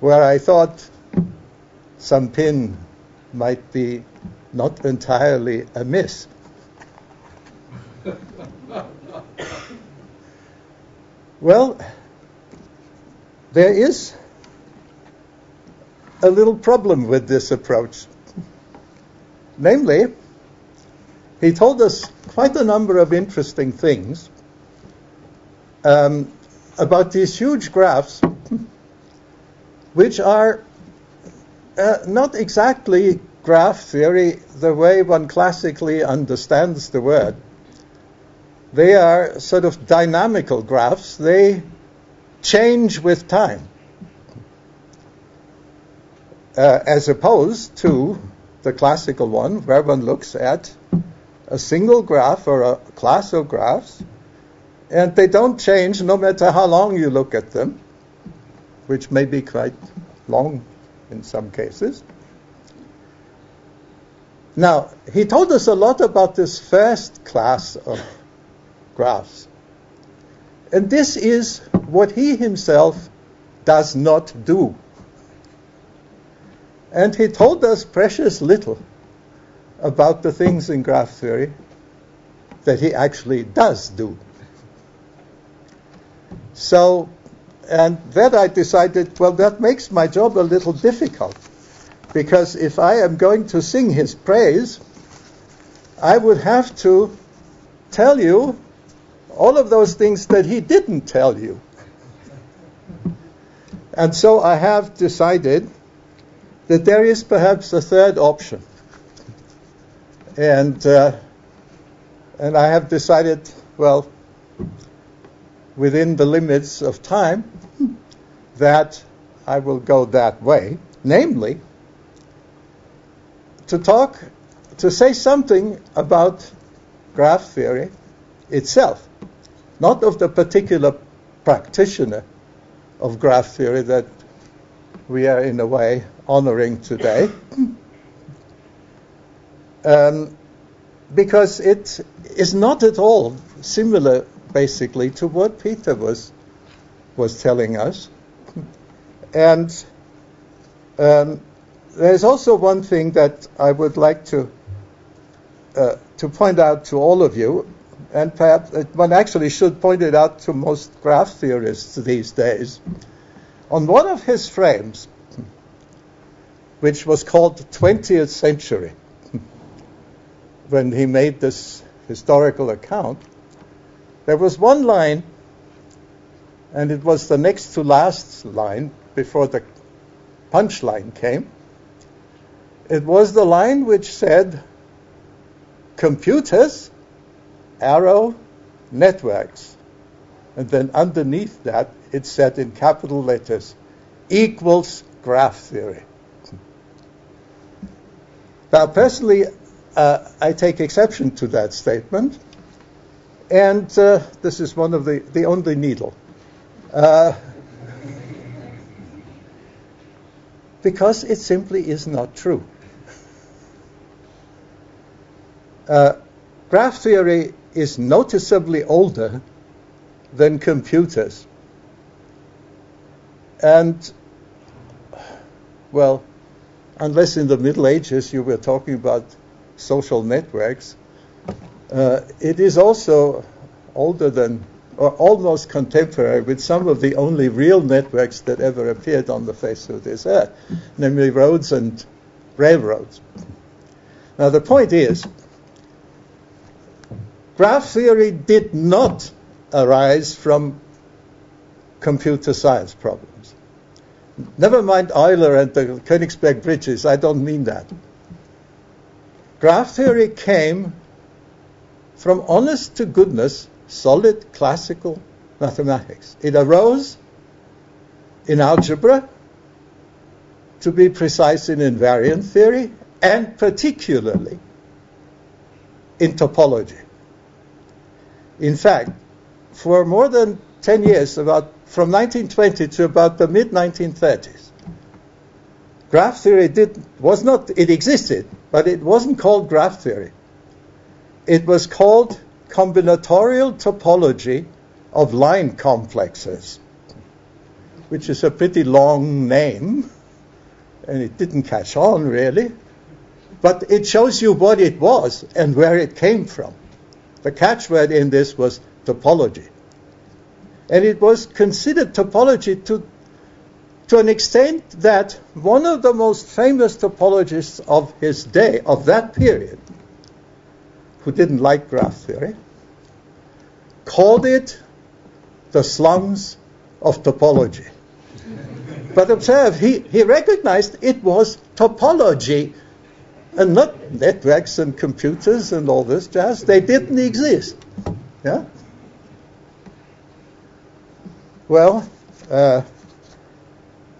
where I thought some pin might be not entirely amiss. well, there is a little problem with this approach. Namely, he told us quite a number of interesting things um, about these huge graphs, which are uh, not exactly graph theory the way one classically understands the word. They are sort of dynamical graphs. They change with time. Uh, as opposed to the classical one, where one looks at a single graph or a class of graphs, and they don't change no matter how long you look at them, which may be quite long in some cases. Now, he told us a lot about this first class of graphs. And this is what he himself does not do. And he told us precious little about the things in graph theory that he actually does do. So and then I decided, well, that makes my job a little difficult. Because if I am going to sing his praise, I would have to tell you all of those things that he didn't tell you. And so I have decided that there is perhaps a third option. And, uh, and I have decided, well, within the limits of time, that I will go that way. Namely, to talk, to say something about graph theory itself, not of the particular practitioner of graph theory that we are in a way honoring today. [coughs] Um, because it is not at all similar, basically, to what Peter was was telling us. And um, there's also one thing that I would like to uh, to point out to all of you, and perhaps one actually should point it out to most graph theorists these days. On one of his frames, which was called the 20th Century, [laughs] when he made this historical account, there was one line, and it was the next to last line before the punchline came. It was the line which said, computers, arrow, networks. And then underneath that, it said in capital letters, equals graph theory. Now, personally, uh, I take exception to that statement, and uh, this is one of the, the only needle. Uh, because it simply is not true. Uh, graph theory is noticeably older than computers. And, well, unless in the Middle Ages you were talking about social networks, uh, it is also older than, or almost contemporary with some of the only real networks that ever appeared on the face of this earth, namely roads and railroads. Now, the point is, Graph theory did not arise from computer science problems. Never mind Euler and the Königsberg bridges, I don't mean that. Graph theory came from honest to goodness, solid classical mathematics. It arose in algebra, to be precise in invariant theory, and particularly in topology. In fact, for more than 10 years, about from 1920 to about the mid 1930s, graph theory did was not it existed, but it wasn't called graph theory. It was called combinatorial topology of line complexes, which is a pretty long name, and it didn't catch on really. But it shows you what it was and where it came from. The catchword in this was topology. And it was considered topology to, to an extent that one of the most famous topologists of his day, of that period, who didn't like graph theory, called it the slums of topology. [laughs] but observe, he, he recognized it was topology and not networks and computers and all this jazz. They didn't exist. Yeah. Well, uh,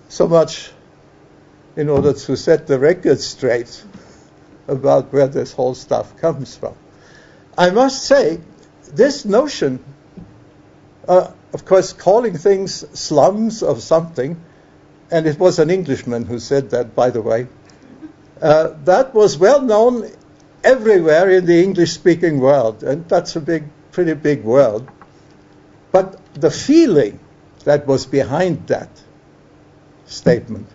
so much in order to set the record straight about where this whole stuff comes from. I must say, this notion, uh, of course, calling things slums of something, and it was an Englishman who said that, by the way, uh, that was well known everywhere in the English speaking world, and that's a big, pretty big world. But the feeling that was behind that statement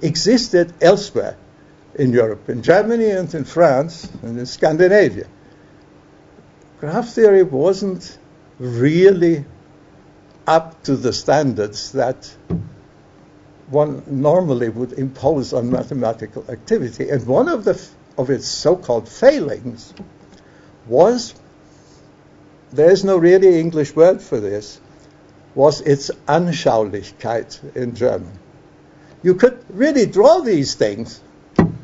existed elsewhere in Europe, in Germany and in France and in Scandinavia. Graph theory wasn't really up to the standards that one normally would impose on mathematical activity. And one of, the, of its so called failings was there's no really English word for this, was its Anschaulichkeit in German. you could really draw these things,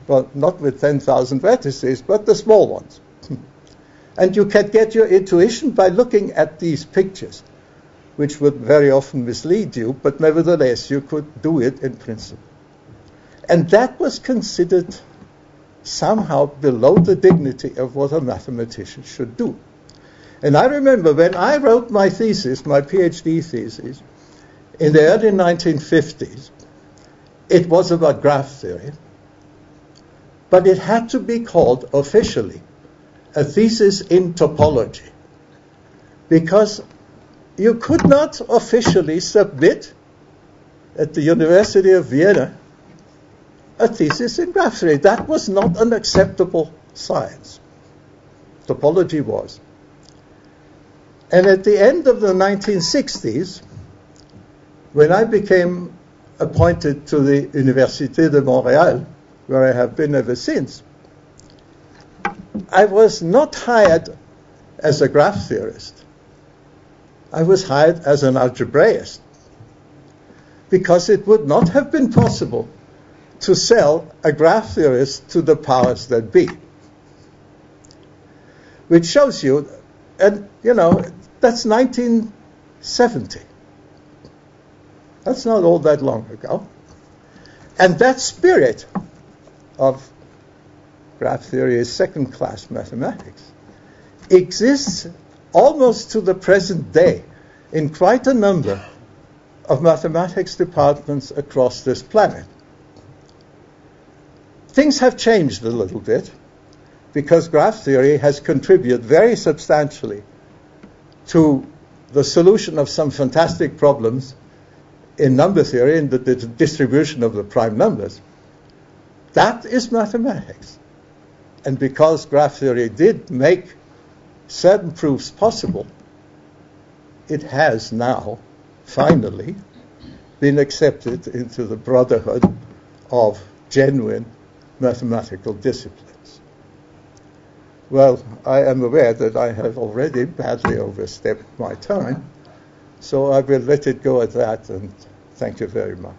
well, not with 10,000 vertices, but the small ones. And you can get your intuition by looking at these pictures, which would very often mislead you, but nevertheless, you could do it in principle. And that was considered somehow below the dignity of what a mathematician should do. And I remember when I wrote my thesis, my PhD thesis, in the early 1950s, it was about graph theory, but it had to be called officially a thesis in topology because you could not officially submit at the University of Vienna a thesis in graph theory. That was not an acceptable science. Topology was. And at the end of the 1960s, when I became appointed to the Université de Montréal, where I have been ever since, I was not hired as a graph theorist. I was hired as an algebraist because it would not have been possible to sell a graph theorist to the powers that be. Which shows you, and you know, that's 1970. That's not all that long ago. And that spirit of graph theory is second class mathematics exists almost to the present day in quite a number of mathematics departments across this planet. Things have changed a little bit because graph theory has contributed very substantially to the solution of some fantastic problems in number theory and the, the distribution of the prime numbers. That is mathematics. And because graph theory did make certain proofs possible, it has now, finally, been accepted into the brotherhood of genuine mathematical disciplines. Well, I am aware that I have already badly overstepped my time, so I will let it go at that and thank you very much.